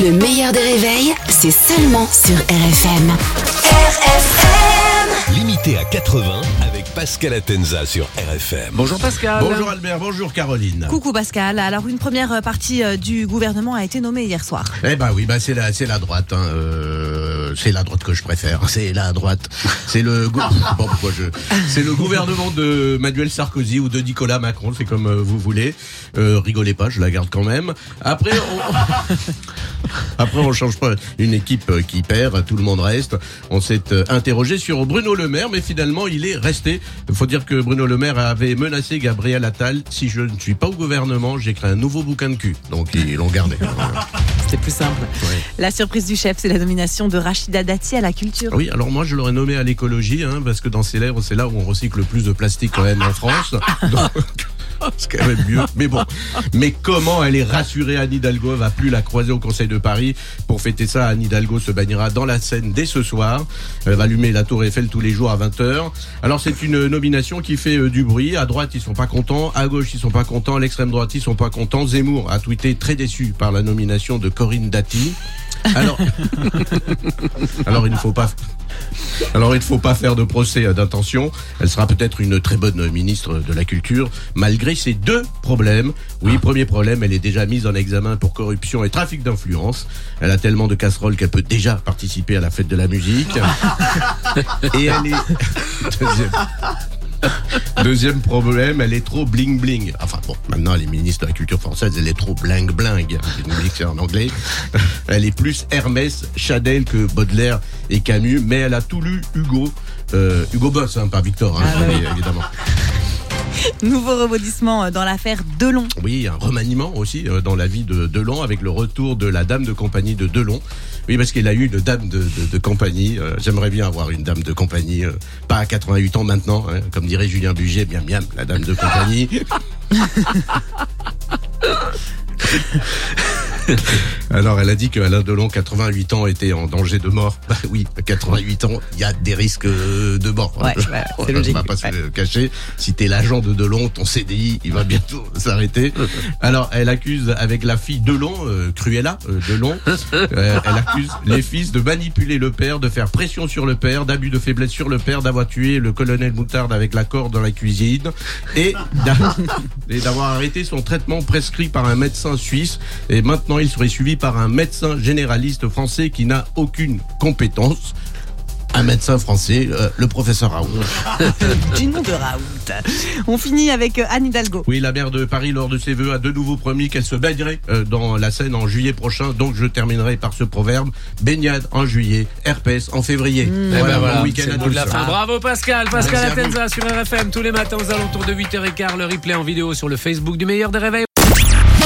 Le meilleur des réveils, c'est seulement sur RFM. RFM Limité à 80 avec Pascal Atenza sur RFM. Bonjour Pascal. Bonjour Albert, bonjour Caroline. Coucou Pascal. Alors une première partie euh, du gouvernement a été nommée hier soir. Eh ben oui, bah c'est la, c'est la droite. Hein, euh, c'est la droite que je préfère. C'est la droite. C'est le, bon, je, c'est le gouvernement de Manuel Sarkozy ou de Nicolas Macron. C'est comme euh, vous voulez. Euh, rigolez pas, je la garde quand même. Après, on, après on change pas une équipe euh, qui perd, tout le monde reste. On s'est interrogé sur Bruno Le Maire, mais finalement il est resté. Il faut dire que Bruno Le Maire avait menacé Gabriel Attal. Si je ne suis pas au gouvernement, j'écris un nouveau bouquin de cul. Donc ils l'ont gardé. C'était plus simple. Ouais. La surprise du chef, c'est la nomination de Rachida Dati à la culture. Oui, alors moi je l'aurais nommé à l'écologie, hein, parce que dans ces lèvres, c'est là où on recycle le plus de plastique quand même en France. Donc, c'est quand même mieux. Mais bon, mais comment elle est rassurée Anne Hidalgo va plus la croiser au Conseil de Paris. Pour fêter ça, Anne Hidalgo se baignera dans la Seine dès ce soir. Elle va allumer la Tour Eiffel tous les jours à 20h. Alors c'est une nomination qui fait euh, du bruit. À droite, ils sont pas contents. À gauche, ils sont pas contents. L'extrême droite, ils sont pas contents. Zemmour a tweeté très déçu par la nomination de Corinne Dati. Alors, alors il ne faut pas alors il ne faut pas faire de procès euh, d'intention. Elle sera peut-être une très bonne ministre de la Culture, malgré ces deux problèmes. Oui, premier problème, elle est déjà mise en examen pour corruption et trafic d'influence. Elle a tellement de casseroles qu'elle peut déjà participer à la fête de la musique. Et elle est... Deuxième... Deuxième problème, elle est trop bling bling. Enfin bon, maintenant elle est ministre de la culture française, elle est trop bling bling. Que c'est en anglais. Elle est plus Hermès, Chadel que Baudelaire et Camus, mais elle a tout lu Hugo. Euh, Hugo Boss, hein, pas Victor, hein, évidemment. Nouveau rebondissement euh, dans l'affaire Delon. Oui, un remaniement aussi euh, dans la vie de Delon avec le retour de la dame de compagnie de Delon. Oui, parce qu'il a eu une dame de, de, compagnie. Euh, J'aimerais bien avoir une dame de compagnie, euh, pas à 88 ans maintenant, hein, comme dirait Julien Bugier, bien bien, la dame de compagnie. Alors, elle a dit qu'Alain Delon, 88 ans, était en danger de mort. Bah oui, à 88 ans, il y a des risques euh, de mort. Ouais, ouais, c'est On logique. va pas se le cacher. Si t'es l'agent de Delon, ton CDI, il va bientôt s'arrêter. Alors, elle accuse avec la fille Delon, euh, Cruella euh, Delon, euh, elle accuse les fils de manipuler le père, de faire pression sur le père, d'abus de faiblesse sur le père, d'avoir tué le colonel Moutarde avec la corde dans la cuisine et d'avoir arrêté son traitement prescrit par un médecin suisse. Et maintenant, il serait suivi par un médecin généraliste français qui n'a aucune compétence. Un médecin français, euh, le professeur Raoult. Du nom de Raoult. On finit avec euh, Anne Hidalgo. Oui, la maire de Paris, lors de ses vœux, a de nouveau promis qu'elle se baignerait euh, dans la Seine en juillet prochain. Donc, je terminerai par ce proverbe baignade en juillet, herpès en février. Ben Voilà, voilà, bon week-end à de la fin. Bravo Pascal, Pascal. Atenza sur RFM tous les matins aux alentours de 8h15, le replay en vidéo sur le Facebook du meilleur des réveils.